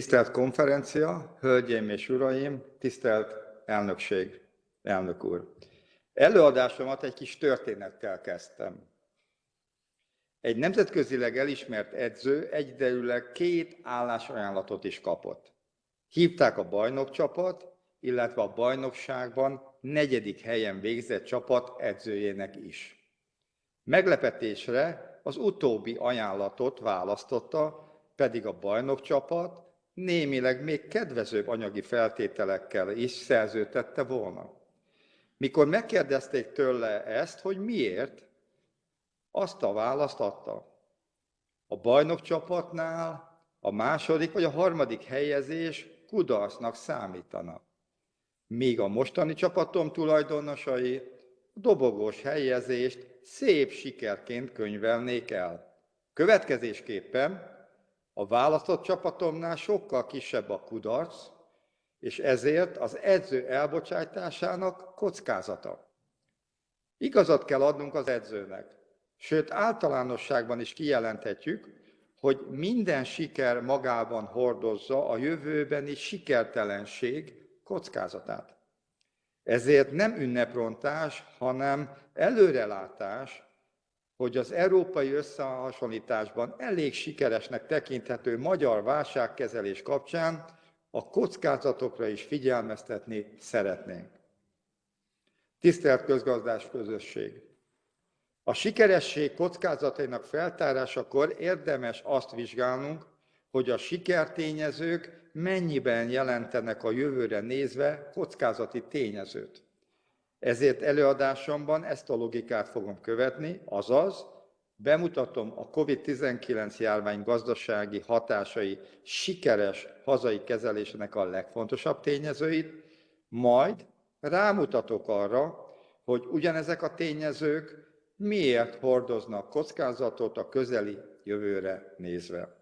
Tisztelt konferencia, hölgyeim és uraim, tisztelt elnökség, elnök úr. Előadásomat egy kis történettel kezdtem. Egy nemzetközileg elismert edző egyidejűleg két állásajánlatot is kapott. Hívták a bajnokcsapat, illetve a bajnokságban negyedik helyen végzett csapat edzőjének is. Meglepetésre az utóbbi ajánlatot választotta, pedig a bajnokcsapat némileg még kedvezőbb anyagi feltételekkel is szerződtette volna. Mikor megkérdezték tőle ezt, hogy miért, azt a választ adta. A bajnokcsapatnál a második vagy a harmadik helyezés kudarcnak számítana. Míg a mostani csapatom tulajdonosai a dobogós helyezést szép sikerként könyvelnék el. Következésképpen a választott csapatomnál sokkal kisebb a kudarc, és ezért az edző elbocsátásának kockázata. Igazat kell adnunk az edzőnek, sőt általánosságban is kijelenthetjük, hogy minden siker magában hordozza a jövőbeni sikertelenség kockázatát. Ezért nem ünneprontás, hanem előrelátás, hogy az európai összehasonlításban elég sikeresnek tekinthető magyar válságkezelés kapcsán a kockázatokra is figyelmeztetni szeretnénk. Tisztelt közgazdás közösség! A sikeresség kockázatainak feltárásakor érdemes azt vizsgálnunk, hogy a sikertényezők mennyiben jelentenek a jövőre nézve kockázati tényezőt. Ezért előadásomban ezt a logikát fogom követni, azaz bemutatom a COVID-19 járvány gazdasági hatásai sikeres hazai kezelésének a legfontosabb tényezőit, majd rámutatok arra, hogy ugyanezek a tényezők miért hordoznak kockázatot a közeli jövőre nézve.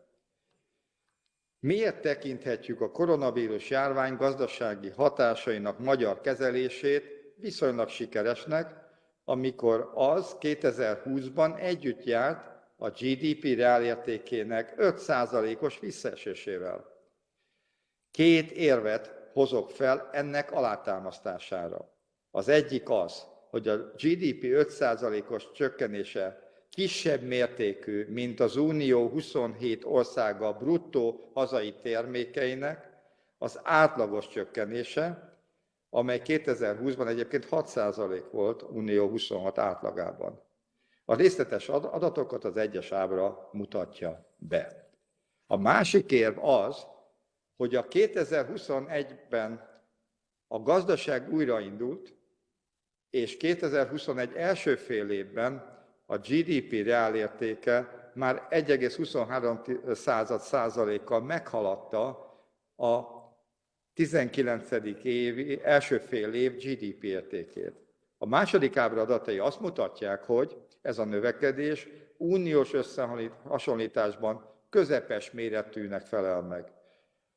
Miért tekinthetjük a koronavírus járvány gazdasági hatásainak magyar kezelését viszonylag sikeresnek, amikor az 2020-ban együtt járt a GDP reálértékének 5%-os visszaesésével. Két érvet hozok fel ennek alátámasztására. Az egyik az, hogy a GDP 5%-os csökkenése kisebb mértékű, mint az Unió 27 országa bruttó hazai termékeinek az átlagos csökkenése, amely 2020-ban egyébként 6% volt Unió 26 átlagában. A részletes adatokat az egyes ábra mutatja be. A másik érv az, hogy a 2021-ben a gazdaság újraindult, és 2021 első fél évben a GDP reálértéke már 1,23 százalékkal meghaladta a 19. évi első fél év GDP értékét. A második ábra adatai azt mutatják, hogy ez a növekedés uniós összehasonlításban közepes méretűnek felel meg.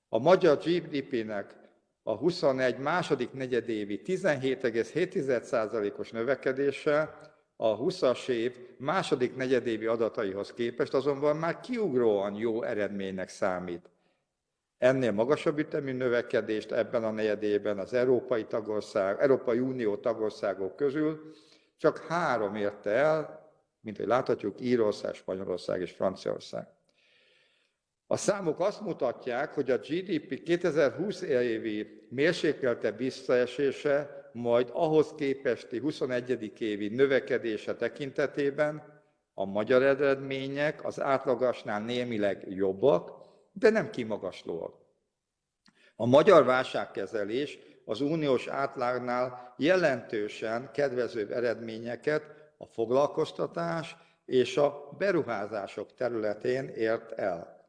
A magyar GDP-nek a 21 második negyedévi 17,7%-os növekedése a 20-as év második negyedévi adataihoz képest azonban már kiugróan jó eredménynek számít. Ennél magasabb ütemű növekedést ebben a negyedében az Európai, tagország, Európai Unió tagországok közül csak három érte el, mint hogy láthatjuk, Írország, Spanyolország és Franciaország. A számok azt mutatják, hogy a GDP 2020 évi mérsékelte visszaesése, majd ahhoz képesti 21. évi növekedése tekintetében a magyar eredmények az átlagasnál némileg jobbak, de nem kimagaslóak. A magyar válságkezelés az uniós átlágnál jelentősen kedvezőbb eredményeket a foglalkoztatás és a beruházások területén ért el.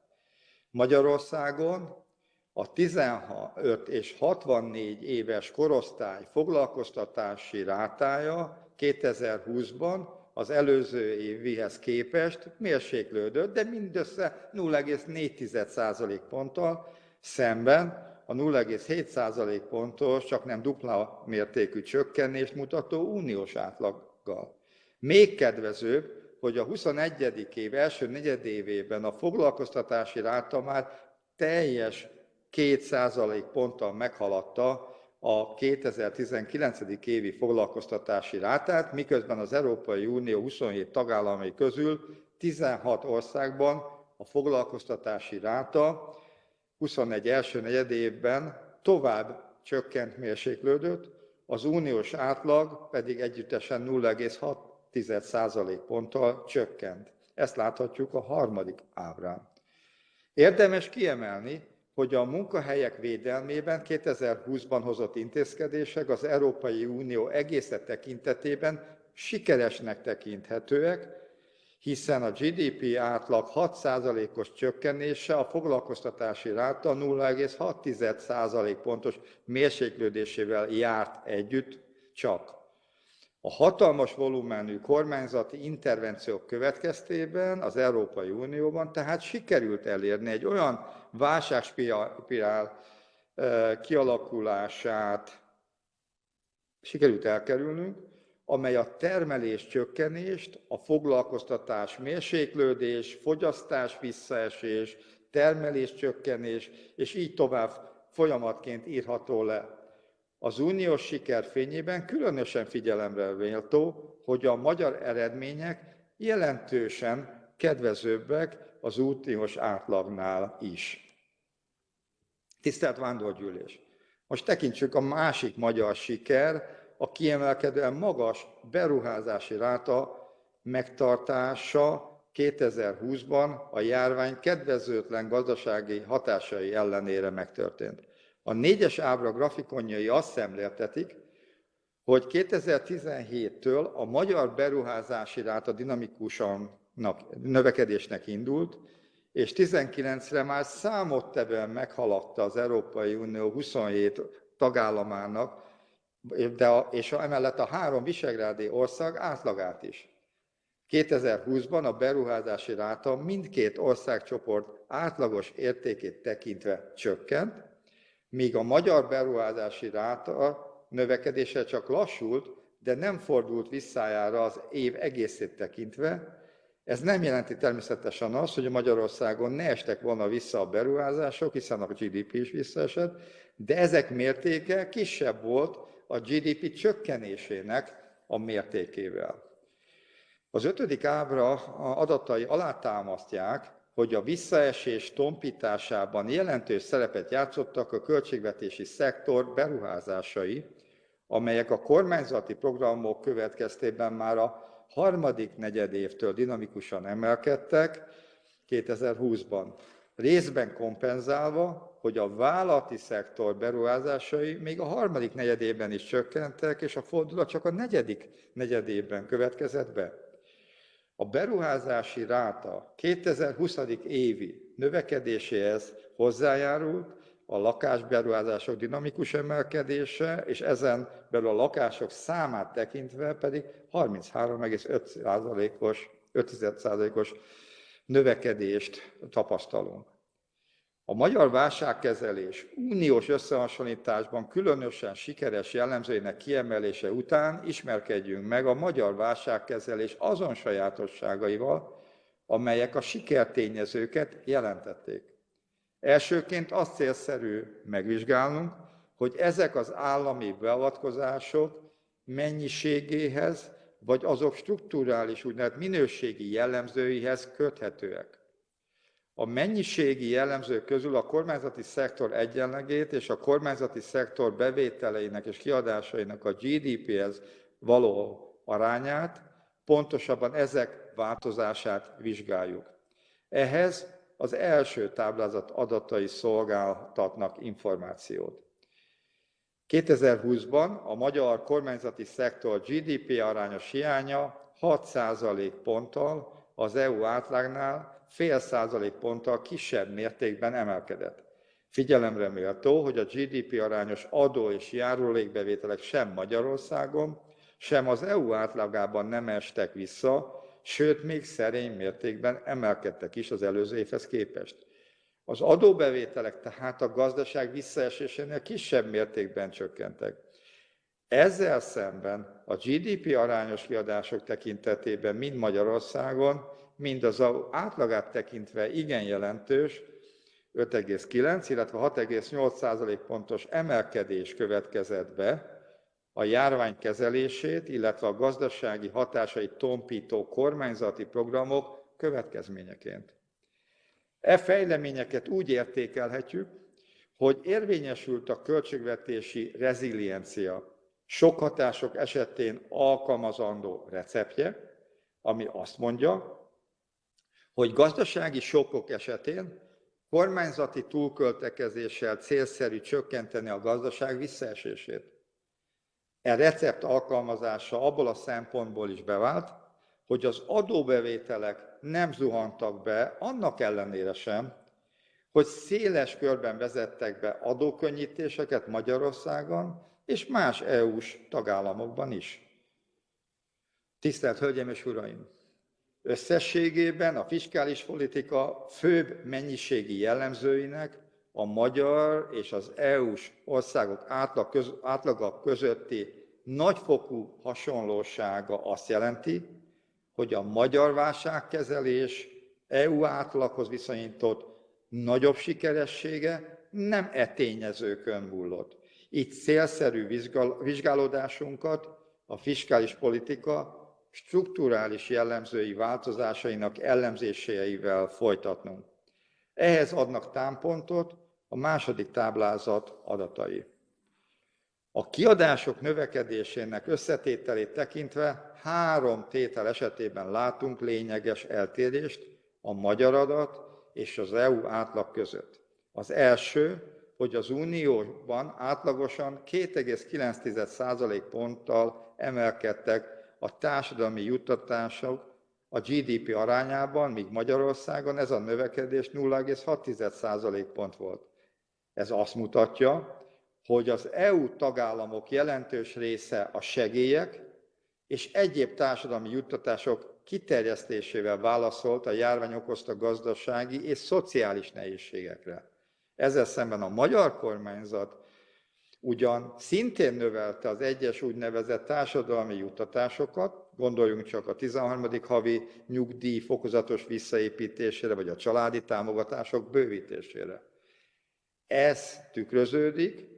Magyarországon a 15 és 64 éves korosztály foglalkoztatási rátája 2020-ban az előző évihez képest mérséklődött, de mindössze 0,4% ponttal szemben a 0,7% pontos, csak nem dupla mértékű csökkenést mutató uniós átlaggal. Még kedvezőbb, hogy a 21. év első negyedévében a foglalkoztatási ráta már teljes 2% ponttal meghaladta a 2019. évi foglalkoztatási rátát, miközben az Európai Unió 27 tagállamai közül 16 országban a foglalkoztatási ráta 21 első negyedévben tovább csökkent, mérséklődött, az uniós átlag pedig együttesen 0,6% ponttal csökkent. Ezt láthatjuk a harmadik ábrán. Érdemes kiemelni, hogy a munkahelyek védelmében 2020-ban hozott intézkedések az Európai Unió egészet tekintetében sikeresnek tekinthetőek, hiszen a GDP átlag 6%-os csökkenése a foglalkoztatási ráta 0,6% pontos mérséklődésével járt együtt csak. A hatalmas volumenű kormányzati intervenciók következtében az Európai Unióban tehát sikerült elérni egy olyan válságspirál kialakulását, sikerült elkerülnünk, amely a termelés csökkenést, a foglalkoztatás mérséklődés, fogyasztás visszaesés, termelés csökkenés, és így tovább folyamatként írható le. Az uniós siker fényében különösen figyelemre méltó, hogy a magyar eredmények jelentősen kedvezőbbek az uniós átlagnál is. Tisztelt Vándorgyűlés! Most tekintsük a másik magyar siker, a kiemelkedően magas beruházási ráta megtartása 2020-ban a járvány kedvezőtlen gazdasági hatásai ellenére megtörtént. A négyes ábra grafikonjai azt szemléltetik, hogy 2017-től a magyar beruházási ráta dinamikusan növekedésnek indult, és 19-re már számottevően meghaladta az Európai Unió 27 tagállamának, de a, és emellett a három visegrádi ország átlagát is. 2020-ban a beruházási ráta mindkét országcsoport átlagos értékét tekintve csökkent, míg a magyar beruházási ráta növekedése csak lassult, de nem fordult visszájára az év egészét tekintve. Ez nem jelenti természetesen azt, hogy a Magyarországon ne estek volna vissza a beruházások, hiszen a GDP is visszaesett, de ezek mértéke kisebb volt a GDP csökkenésének a mértékével. Az ötödik ábra adatai alátámasztják, hogy a visszaesés tompításában jelentős szerepet játszottak a költségvetési szektor beruházásai, amelyek a kormányzati programok következtében már a harmadik negyedévtől dinamikusan emelkedtek 2020-ban, részben kompenzálva, hogy a vállalati szektor beruházásai még a harmadik negyedében is csökkentek, és a fordulat csak a negyedik negyedében következett be. A beruházási ráta 2020. évi növekedéséhez hozzájárult a lakásberuházások dinamikus emelkedése, és ezen belül a lakások számát tekintve pedig 33,5%-os 5%-os növekedést tapasztalunk. A magyar válságkezelés uniós összehasonlításban különösen sikeres jellemzőinek kiemelése után ismerkedjünk meg a magyar válságkezelés azon sajátosságaival, amelyek a sikertényezőket jelentették. Elsőként azt célszerű megvizsgálnunk, hogy ezek az állami beavatkozások mennyiségéhez, vagy azok strukturális, úgynevezett minőségi jellemzőihez köthetőek. A mennyiségi jellemzők közül a kormányzati szektor egyenlegét és a kormányzati szektor bevételeinek és kiadásainak a GDP-hez való arányát, pontosabban ezek változását vizsgáljuk. Ehhez az első táblázat adatai szolgáltatnak információt. 2020-ban a magyar kormányzati szektor GDP arányos hiánya 6% ponttal az EU átlagnál fél százalék ponttal kisebb mértékben emelkedett. Figyelemre méltó, hogy a GDP arányos adó és járulékbevételek sem Magyarországon, sem az EU átlagában nem estek vissza, sőt, még szerény mértékben emelkedtek is az előző évhez képest. Az adóbevételek tehát a gazdaság visszaesésénél kisebb mértékben csökkentek. Ezzel szemben a GDP arányos kiadások tekintetében mind Magyarországon, mind az átlagát tekintve igen jelentős, 5,9, illetve 6,8% pontos emelkedés következett be a járvány kezelését, illetve a gazdasági hatásait tompító kormányzati programok következményeként. E fejleményeket úgy értékelhetjük, hogy érvényesült a költségvetési reziliencia sok hatások esetén alkalmazandó receptje, ami azt mondja, hogy gazdasági sokkok esetén kormányzati túlköltekezéssel célszerű csökkenteni a gazdaság visszaesését. E recept alkalmazása abból a szempontból is bevált, hogy az adóbevételek nem zuhantak be, annak ellenére sem, hogy széles körben vezettek be adókönnyítéseket Magyarországon és más EU-s tagállamokban is. Tisztelt Hölgyeim és Uraim! Összességében a fiskális politika főbb mennyiségi jellemzőinek a magyar és az EU-s országok átlag köz, átlaga közötti nagyfokú hasonlósága azt jelenti, hogy a magyar válságkezelés EU átlaghoz viszonyított nagyobb sikeressége nem e tényezőkön múlott. Így célszerű vizsgálódásunkat a fiskális politika strukturális jellemzői változásainak ellenzéseivel folytatnunk. Ehhez adnak támpontot a második táblázat adatai. A kiadások növekedésének összetételét tekintve három tétel esetében látunk lényeges eltérést a magyar adat és az EU átlag között. Az első, hogy az Unióban átlagosan 2,9% ponttal emelkedtek a társadalmi juttatások a GDP arányában, míg Magyarországon ez a növekedés 0,6% pont volt. Ez azt mutatja, hogy az EU tagállamok jelentős része a segélyek és egyéb társadalmi juttatások kiterjesztésével válaszolt a járvány okozta gazdasági és szociális nehézségekre. Ezzel szemben a magyar kormányzat ugyan szintén növelte az egyes úgynevezett társadalmi juttatásokat, gondoljunk csak a 13. havi nyugdíj fokozatos visszaépítésére, vagy a családi támogatások bővítésére. Ez tükröződik,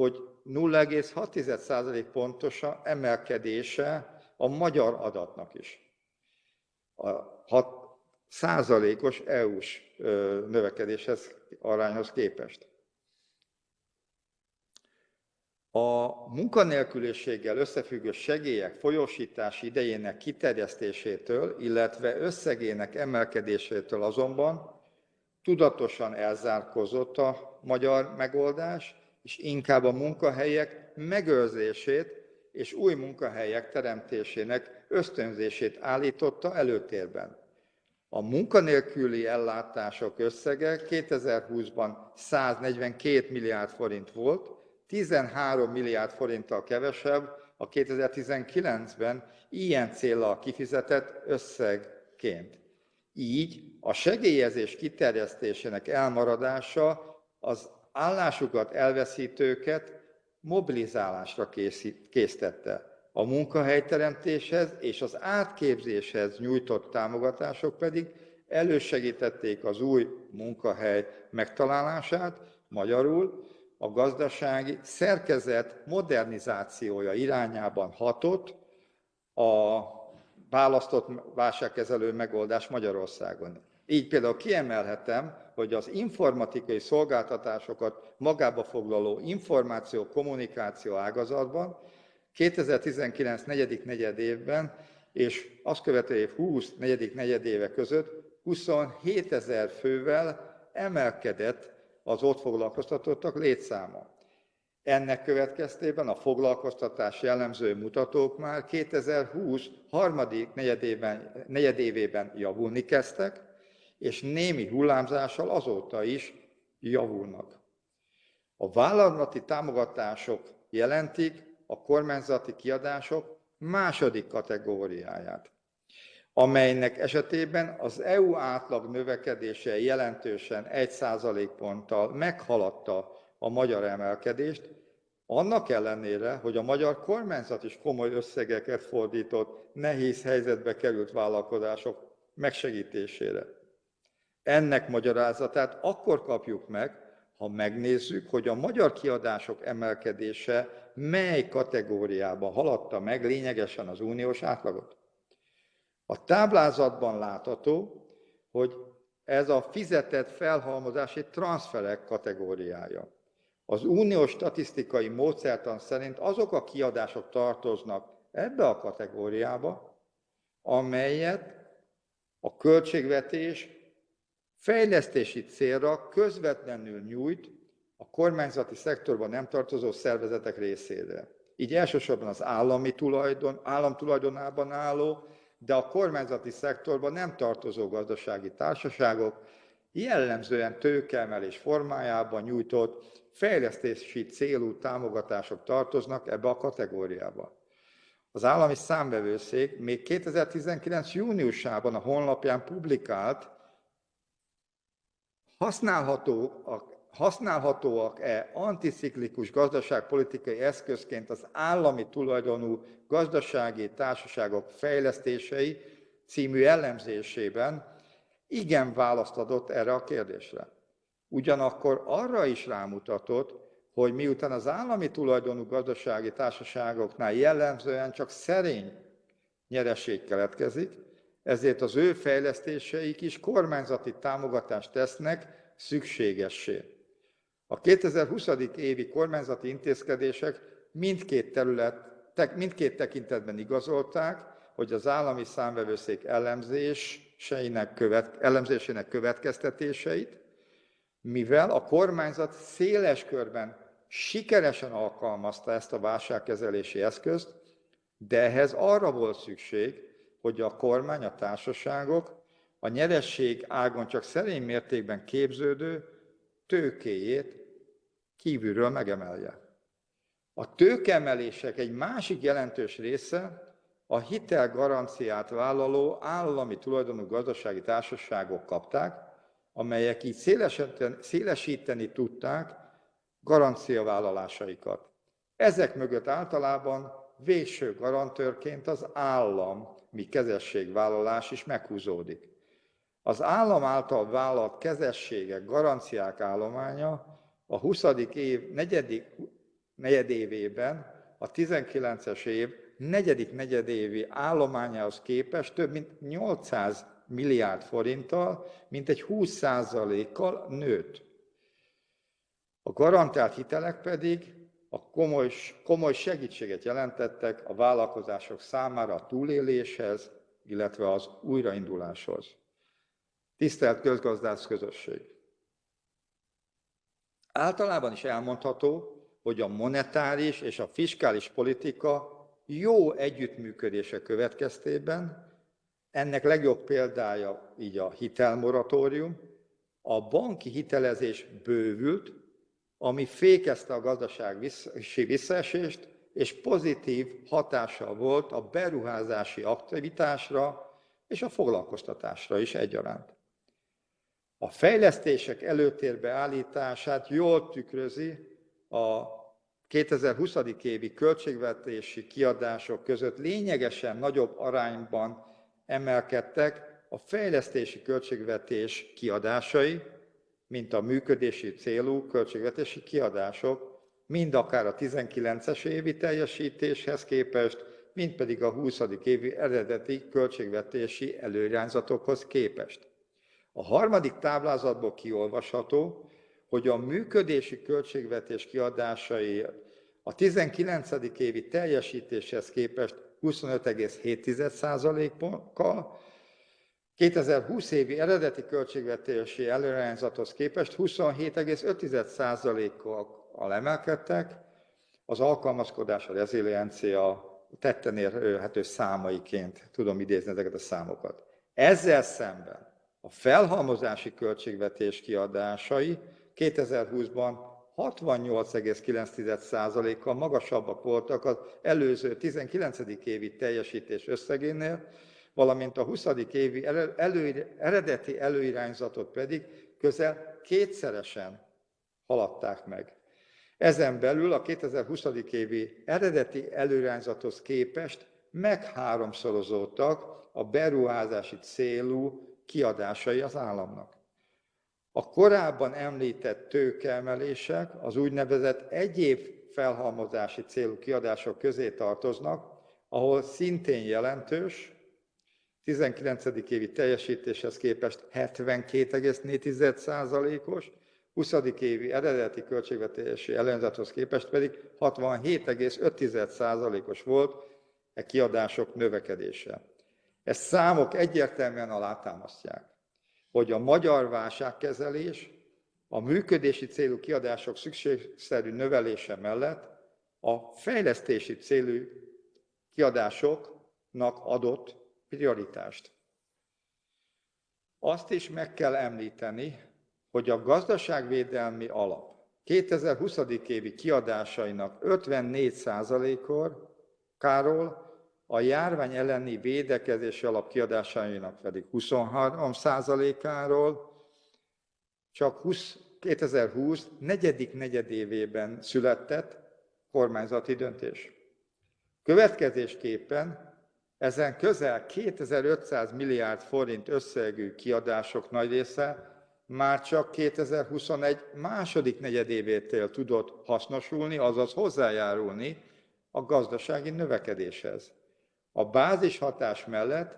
hogy 0,6% pontosa emelkedése a magyar adatnak is. A 6 százalékos EU-s növekedéshez arányhoz képest. A munkanélküliséggel összefüggő segélyek folyósítási idejének kiterjesztésétől, illetve összegének emelkedésétől azonban tudatosan elzárkozott a magyar megoldás, és inkább a munkahelyek megőrzését és új munkahelyek teremtésének ösztönzését állította előtérben. A munkanélküli ellátások összege 2020-ban 142 milliárd forint volt, 13 milliárd forinttal kevesebb a 2019-ben ilyen célra kifizetett összegként. Így a segélyezés kiterjesztésének elmaradása az állásukat elveszítőket mobilizálásra készít, késztette. A munkahelyteremtéshez és az átképzéshez nyújtott támogatások pedig elősegítették az új munkahely megtalálását, magyarul a gazdasági szerkezet modernizációja irányában hatott a választott válságkezelő megoldás Magyarországon. Így például kiemelhetem, hogy az informatikai szolgáltatásokat magába foglaló információ-kommunikáció ágazatban 2019 negyedik negyed évben és azt követő év 20 negyedik negyed éve között 27 ezer fővel emelkedett az ott foglalkoztatottak létszáma. Ennek következtében a foglalkoztatás jellemző mutatók már 2020 harmadik negyedében, negyedévében javulni kezdtek, és némi hullámzással azóta is javulnak. A vállalati támogatások jelentik a kormányzati kiadások második kategóriáját amelynek esetében az EU átlag növekedése jelentősen 1% ponttal meghaladta a magyar emelkedést, annak ellenére, hogy a magyar kormányzat is komoly összegeket fordított nehéz helyzetbe került vállalkozások megsegítésére. Ennek magyarázatát akkor kapjuk meg, ha megnézzük, hogy a magyar kiadások emelkedése mely kategóriában haladta meg lényegesen az uniós átlagot. A táblázatban látható, hogy ez a fizetett felhalmozási transferek kategóriája. Az uniós statisztikai módszertan szerint azok a kiadások tartoznak ebbe a kategóriába, amelyet a költségvetés fejlesztési célra közvetlenül nyújt a kormányzati szektorban nem tartozó szervezetek részére. Így elsősorban az állami tulajdon, állam tulajdonában álló, de a kormányzati szektorban nem tartozó gazdasági társaságok jellemzően tőkeemelés formájában nyújtott fejlesztési célú támogatások tartoznak ebbe a kategóriába. Az állami számvevőszék még 2019. júniusában a honlapján publikált használhatóak, használhatóak-e anticiklikus gazdaságpolitikai eszközként az állami tulajdonú gazdasági társaságok fejlesztései című ellenzésében igen választ adott erre a kérdésre. Ugyanakkor arra is rámutatott, hogy miután az állami tulajdonú gazdasági társaságoknál jellemzően csak szerény nyereség keletkezik, ezért az ő fejlesztéseik is kormányzati támogatást tesznek szükségessé. A 2020. évi kormányzati intézkedések mindkét terület, mindkét tekintetben igazolták, hogy az állami számvevőszék elemzéseinek követ, elemzésének következtetéseit, mivel a kormányzat széles körben sikeresen alkalmazta ezt a válságkezelési eszközt, de ehhez arra volt szükség, hogy a kormány, a társaságok a nyeresség ágon csak szerény mértékben képződő tőkéjét kívülről megemelje. A tőkemelések egy másik jelentős része a hitelgaranciát vállaló állami tulajdonú gazdasági társaságok kapták, amelyek így szélesíteni tudták garanciavállalásaikat. Ezek mögött általában végső garantőrként az állam, mi kezességvállalás is meghúzódik. Az állam által vállalt kezességek, garanciák állománya a 20. év negyedik, negyedévében a 19-es év negyedik negyedévi állományához képest több mint 800 milliárd forinttal, mint egy 20%-kal nőtt. A garantált hitelek pedig a komoly, komoly segítséget jelentettek a vállalkozások számára a túléléshez, illetve az újrainduláshoz. Tisztelt közgazdász közösség! Általában is elmondható, hogy a monetáris és a fiskális politika jó együttműködése következtében, ennek legjobb példája így a hitelmoratórium, a banki hitelezés bővült, ami fékezte a gazdasági visszaesést, és pozitív hatással volt a beruházási aktivitásra és a foglalkoztatásra is egyaránt. A fejlesztések előtérbe állítását jól tükrözi a 2020. évi költségvetési kiadások között lényegesen nagyobb arányban emelkedtek a fejlesztési költségvetés kiadásai, mint a működési célú költségvetési kiadások, mind akár a 19-es évi teljesítéshez képest, mind pedig a 20. évi eredeti költségvetési előirányzatokhoz képest. A harmadik táblázatból kiolvasható, hogy a működési költségvetés kiadásai a 19. évi teljesítéshez képest 25,7%-kal, 2020 évi eredeti költségvetési előrehányzathoz képest 27,5%-kal emelkedtek, az alkalmazkodás, a reziliencia tetten érhető számaiként tudom idézni ezeket a számokat. Ezzel szemben a felhalmozási költségvetés kiadásai 2020-ban 68,9%-kal magasabbak voltak az előző 19. évi teljesítés összegénél, valamint a 20. évi elő, eredeti előirányzatot pedig közel kétszeresen haladták meg. Ezen belül a 2020. évi eredeti előirányzathoz képest megháromszorozódtak a beruházási célú kiadásai az államnak. A korábban említett tőkeemelések az úgynevezett egyéb felhalmozási célú kiadások közé tartoznak, ahol szintén jelentős, 19. évi teljesítéshez képest 72,4%-os, 20. évi eredeti költségvetési előnyzathoz képest pedig 67,5%-os volt e kiadások növekedése. Ezt számok egyértelműen alátámasztják, hogy a magyar válságkezelés a működési célú kiadások szükségszerű növelése mellett a fejlesztési célú kiadásoknak adott prioritást. Azt is meg kell említeni, hogy a gazdaságvédelmi alap 2020. évi kiadásainak 54%-kor Káról a járvány elleni védekezési alap kiadásainak pedig 23%-áról csak 20, 2020 negyedik negyedévében született kormányzati döntés. Következésképpen ezen közel 2500 milliárd forint összegű kiadások nagy része már csak 2021 második negyedévétől tudott hasznosulni, azaz hozzájárulni a gazdasági növekedéshez. A bázis hatás mellett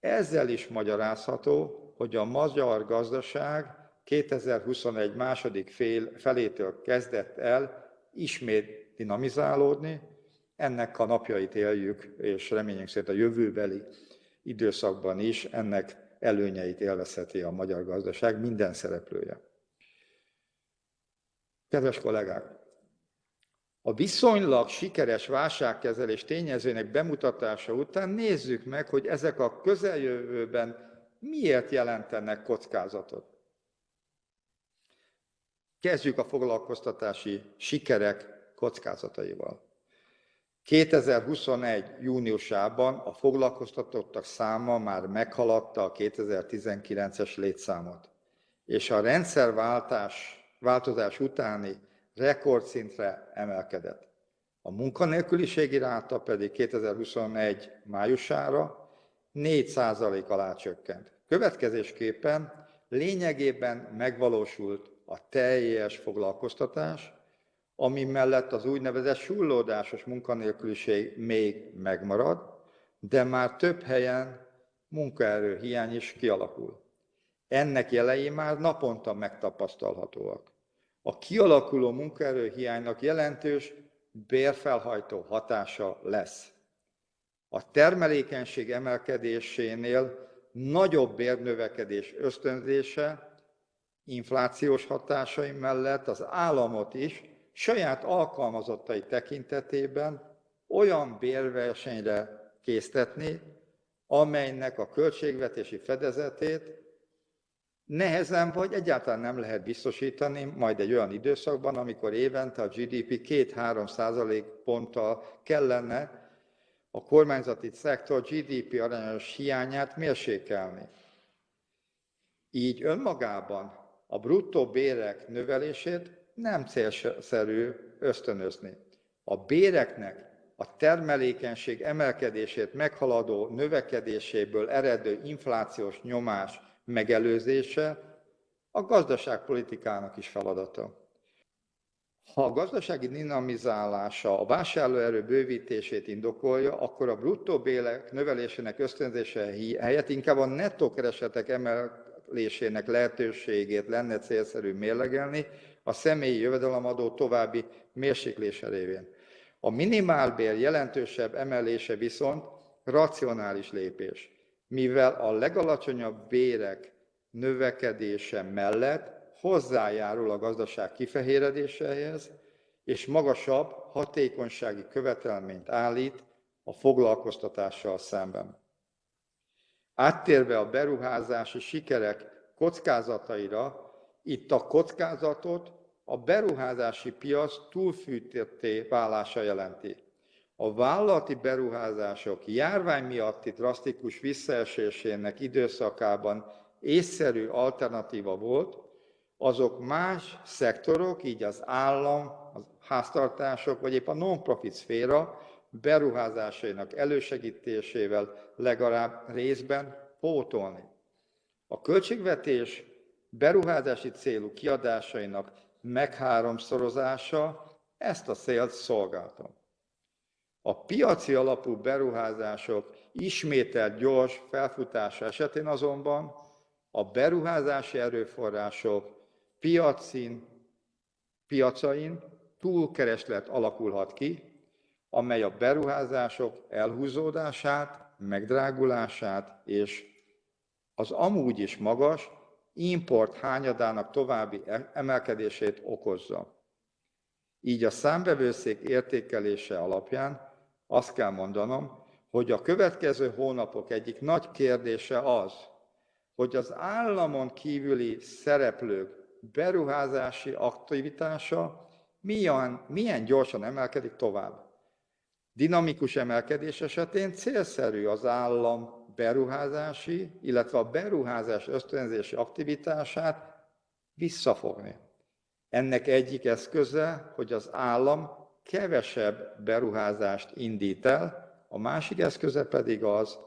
ezzel is magyarázható, hogy a magyar gazdaság 2021 második fél, felétől kezdett el ismét dinamizálódni, ennek a napjait éljük, és reményünk szerint a jövőbeli időszakban is ennek előnyeit élvezheti a magyar gazdaság minden szereplője. Kedves kollégák! A viszonylag sikeres válságkezelés tényezőnek bemutatása után nézzük meg, hogy ezek a közeljövőben miért jelentenek kockázatot. Kezdjük a foglalkoztatási sikerek kockázataival. 2021. júniusában a foglalkoztatottak száma már meghaladta a 2019-es létszámot, és a rendszerváltás változás utáni rekordszintre emelkedett. A munkanélküliségi ráta pedig 2021 májusára 4% alá csökkent. Következésképpen lényegében megvalósult a teljes foglalkoztatás, ami mellett az úgynevezett sullódásos munkanélküliség még megmarad, de már több helyen munkaerőhiány is kialakul. Ennek jelei már naponta megtapasztalhatóak. A kialakuló munkaerőhiánynak jelentős bérfelhajtó hatása lesz. A termelékenység emelkedésénél nagyobb bérnövekedés ösztönzése, inflációs hatásai mellett az államot is saját alkalmazottai tekintetében olyan bérversenyre késztetni, amelynek a költségvetési fedezetét nehezen vagy egyáltalán nem lehet biztosítani majd egy olyan időszakban, amikor évente a GDP 2-3 százalék ponttal kellene a kormányzati szektor GDP arányos hiányát mérsékelni. Így önmagában a bruttó bérek növelését nem célszerű ösztönözni. A béreknek a termelékenység emelkedését meghaladó növekedéséből eredő inflációs nyomás megelőzése a gazdaságpolitikának is feladata. Ha a gazdasági dinamizálása a vásárlóerő bővítését indokolja, akkor a bruttó bélek növelésének ösztönzése helyett inkább a nettó keresetek emelésének lehetőségét lenne célszerű mérlegelni, a személyi jövedelemadó további mérséklése révén. A minimálbér jelentősebb emelése viszont racionális lépés, mivel a legalacsonyabb bérek növekedése mellett hozzájárul a gazdaság kifehéredéséhez, és magasabb hatékonysági követelményt állít a foglalkoztatással szemben. Áttérve a beruházási sikerek kockázataira, itt a kockázatot a beruházási piac túlfűtötté válása jelenti. A vállalati beruházások járvány miatti drasztikus visszaesésének időszakában észszerű alternatíva volt, azok más szektorok, így az állam, a háztartások, vagy épp a non-profit szféra beruházásainak elősegítésével legalább részben pótolni. A költségvetés beruházási célú kiadásainak megháromszorozása ezt a célt szolgálta. A piaci alapú beruházások ismételt gyors felfutása esetén azonban a beruházási erőforrások piacin, piacain túlkereslet alakulhat ki, amely a beruházások elhúzódását, megdrágulását és az amúgy is magas import hányadának további emelkedését okozza. Így a számbevőszék értékelése alapján azt kell mondanom, hogy a következő hónapok egyik nagy kérdése az, hogy az államon kívüli szereplők beruházási aktivitása milyen, milyen gyorsan emelkedik tovább. Dinamikus emelkedés esetén célszerű az állam beruházási, illetve a beruházás ösztönzési aktivitását visszafogni. Ennek egyik eszköze, hogy az állam kevesebb beruházást indít el, a másik eszköze pedig az,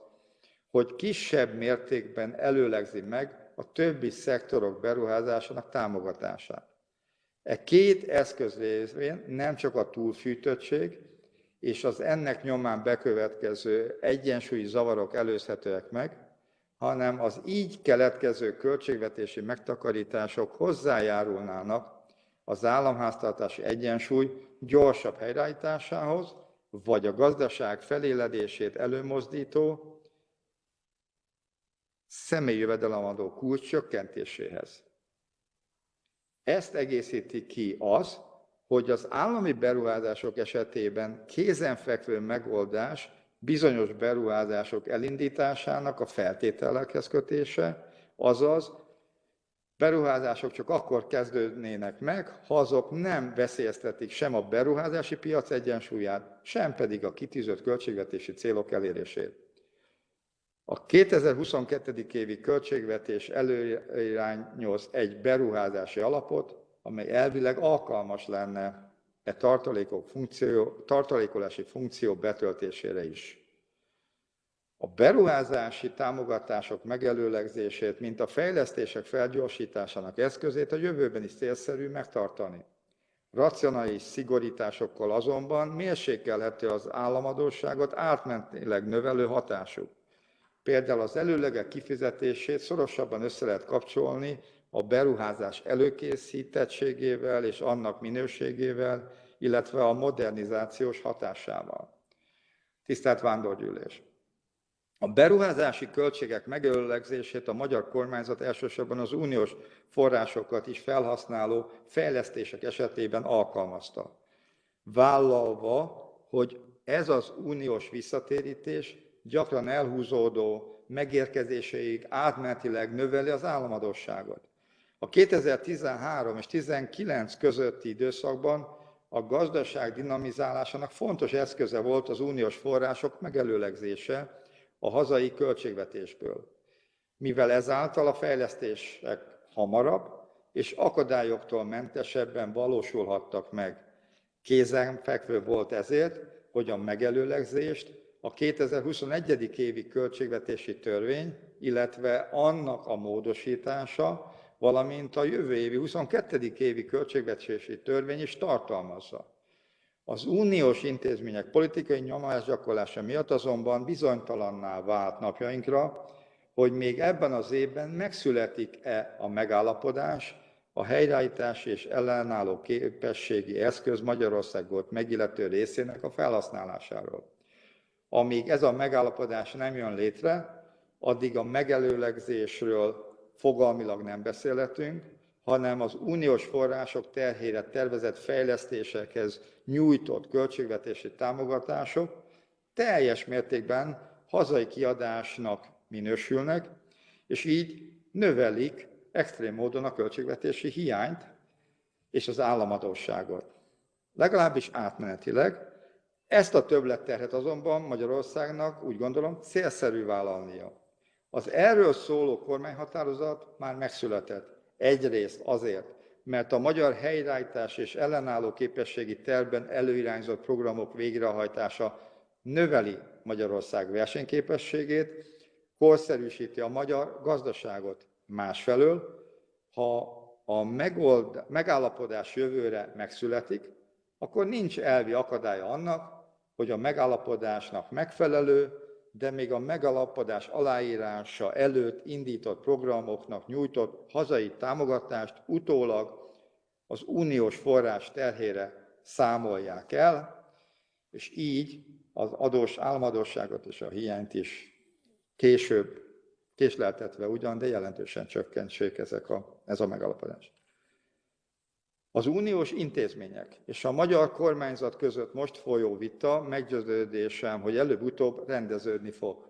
hogy kisebb mértékben előlegzi meg a többi szektorok beruházásának támogatását. E két eszköz részén nem csak a túlfűtöttség és az ennek nyomán bekövetkező egyensúlyi zavarok előzhetőek meg, hanem az így keletkező költségvetési megtakarítások hozzájárulnának az államháztartási egyensúly gyorsabb helyreállításához, vagy a gazdaság feléledését előmozdító személyi jövedelemadó kulcs csökkentéséhez. Ezt egészíti ki az, hogy az állami beruházások esetében kézenfekvő megoldás bizonyos beruházások elindításának a feltételekhez kötése, azaz beruházások csak akkor kezdődnének meg, ha azok nem veszélyeztetik sem a beruházási piac egyensúlyát, sem pedig a kitűzött költségvetési célok elérését. A 2022. évi költségvetés előirányoz egy beruházási alapot, amely elvileg alkalmas lenne e tartalékok funkció, tartalékolási funkció betöltésére is. A beruházási támogatások megelőlegzését, mint a fejlesztések felgyorsításának eszközét a jövőben is célszerű megtartani. Racionális szigorításokkal azonban mérsékelhető az államadóságot átmentileg növelő hatásuk. Például az előlegek kifizetését szorosabban össze lehet kapcsolni a beruházás előkészítettségével és annak minőségével, illetve a modernizációs hatásával. Tisztelt Vándorgyűlés! A beruházási költségek megelőlegzését a magyar kormányzat elsősorban az uniós forrásokat is felhasználó fejlesztések esetében alkalmazta. Vállalva, hogy ez az uniós visszatérítés gyakran elhúzódó megérkezéseig átmenetileg növeli az államadosságot. A 2013 és 2019 közötti időszakban a gazdaság dinamizálásának fontos eszköze volt az uniós források megelőlegzése, a hazai költségvetésből, mivel ezáltal a fejlesztések hamarabb és akadályoktól mentesebben valósulhattak meg. Kézenfekvő volt ezért, hogy a megelőlegzést a 2021. évi költségvetési törvény, illetve annak a módosítása, valamint a jövő évi 22. évi költségvetési törvény is tartalmazza. Az uniós intézmények politikai nyomásgyakorlása miatt azonban bizonytalanná vált napjainkra, hogy még ebben az évben megszületik-e a megállapodás a helyreállítási és ellenálló képességi eszköz Magyarországot megillető részének a felhasználásáról. Amíg ez a megállapodás nem jön létre, addig a megelőlegzésről fogalmilag nem beszélhetünk, hanem az uniós források terhére tervezett fejlesztésekhez nyújtott költségvetési támogatások teljes mértékben hazai kiadásnak minősülnek, és így növelik extrém módon a költségvetési hiányt és az államadóságot. Legalábbis átmenetileg. Ezt a többletterhet azonban Magyarországnak úgy gondolom célszerű vállalnia. Az erről szóló kormányhatározat már megszületett. Egyrészt azért, mert a magyar helyreállítás és ellenálló képességi tervben előirányzott programok végrehajtása növeli Magyarország versenyképességét, korszerűsíti a magyar gazdaságot. Másfelől ha a megold, megállapodás jövőre megszületik, akkor nincs elvi akadálya annak, hogy a megállapodásnak megfelelő, de még a megállapodás aláírása előtt indított programoknak nyújtott hazai támogatást utólag az uniós forrás terhére számolják el, és így az adós álmodosságot és a hiányt is később késleltetve ugyan, de jelentősen csökkentsék ezek a, ez a megalapodás. Az uniós intézmények és a magyar kormányzat között most folyó vita meggyőződésem, hogy előbb-utóbb rendeződni fog.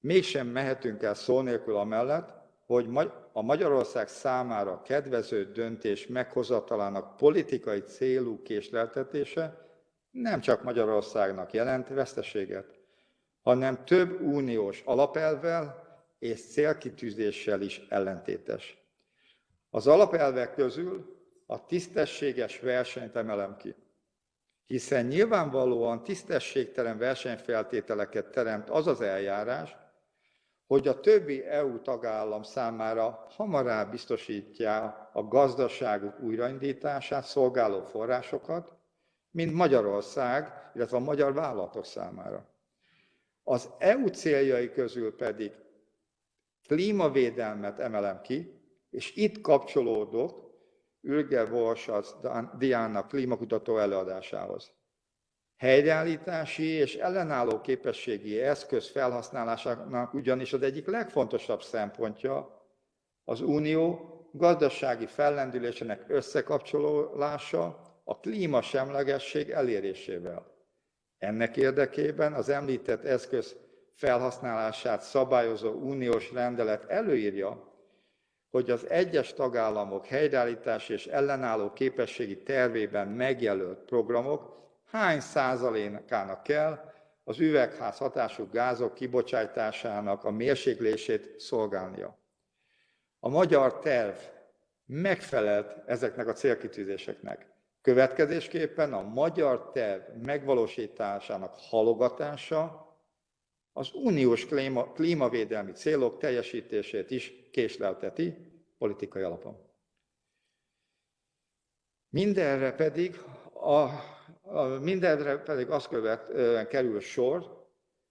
Mégsem mehetünk el szó nélkül amellett, hogy a Magyarország számára kedvező döntés meghozatalának politikai célú késleltetése nem csak Magyarországnak jelent veszteséget, hanem több uniós alapelvel és célkitűzéssel is ellentétes. Az alapelvek közül a tisztességes versenyt emelem ki, hiszen nyilvánvalóan tisztességtelen versenyfeltételeket teremt az az eljárás, hogy a többi EU tagállam számára hamarabb biztosítja a gazdaságuk újraindítását szolgáló forrásokat, mint Magyarország, illetve a magyar vállalatok számára. Az EU céljai közül pedig klímavédelmet emelem ki, és itt kapcsolódok Ülge Volsac Diánnak klímakutató előadásához. Helyreállítási és ellenálló képességi eszköz felhasználásának ugyanis az egyik legfontosabb szempontja az unió gazdasági fellendülésének összekapcsolása a klímasemlegesség elérésével. Ennek érdekében az említett eszköz felhasználását szabályozó uniós rendelet előírja, hogy az egyes tagállamok helyreállítási és ellenálló képességi tervében megjelölt programok hány százalékának kell az üvegház hatású gázok kibocsátásának a mérséklését szolgálnia. A magyar terv megfelelt ezeknek a célkitűzéseknek. Következésképpen a magyar terv megvalósításának halogatása az uniós klíma, klímavédelmi célok teljesítését is késlelteti politikai alapon. Mindenre pedig, a, a, mindenre pedig azt követően kerül sor,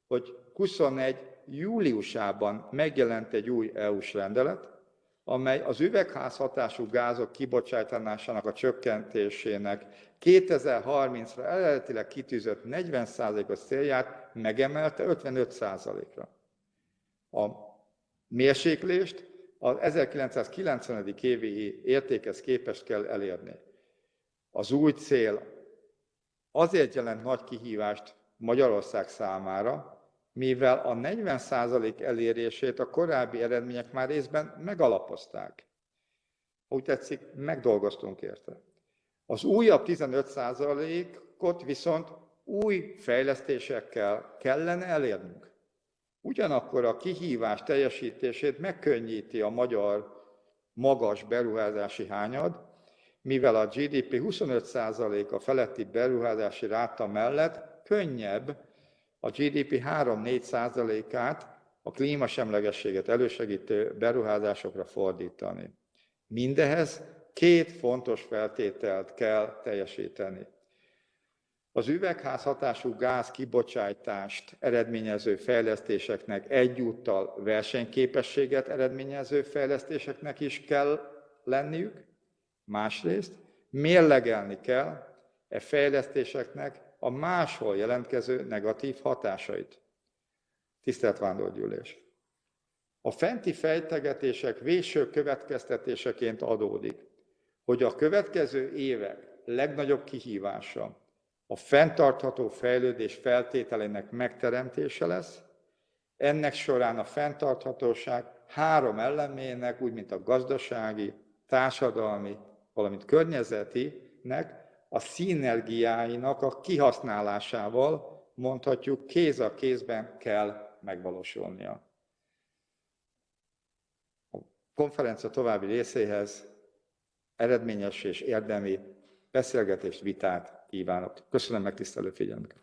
hogy 21 júliusában megjelent egy új EU-s rendelet, amely az üvegházhatású gázok kibocsátásának a csökkentésének 2030-ra eredetileg kitűzött 40%-os célját megemelte 55%-ra. A mérséklést az 1990. évi értékhez képest kell elérni. Az új cél azért jelent nagy kihívást Magyarország számára, mivel a 40% elérését a korábbi eredmények már részben megalapozták. Úgy tetszik, megdolgoztunk érte. Az újabb 15%-ot viszont új fejlesztésekkel kellene elérnünk. Ugyanakkor a kihívás teljesítését megkönnyíti a magyar magas beruházási hányad, mivel a GDP 25%-a feletti beruházási ráta mellett könnyebb a GDP 3-4 százalékát a klímasemlegességet elősegítő beruházásokra fordítani. Mindehez két fontos feltételt kell teljesíteni. Az üvegházhatású gáz kibocsátást eredményező fejlesztéseknek egyúttal versenyképességet eredményező fejlesztéseknek is kell lenniük, másrészt mérlegelni kell e fejlesztéseknek a máshol jelentkező negatív hatásait. Tisztelt Vándorgyűlés! A fenti fejtegetések véső következtetéseként adódik, hogy a következő évek legnagyobb kihívása a fenntartható fejlődés feltételének megteremtése lesz, ennek során a fenntarthatóság három elemének, úgy mint a gazdasági, társadalmi, valamint környezetinek a szinergiáinak a kihasználásával mondhatjuk kéz a kézben kell megvalósulnia. A konferencia további részéhez eredményes és érdemi beszélgetést, vitát kívánok. Köszönöm megtisztelő figyelmüket.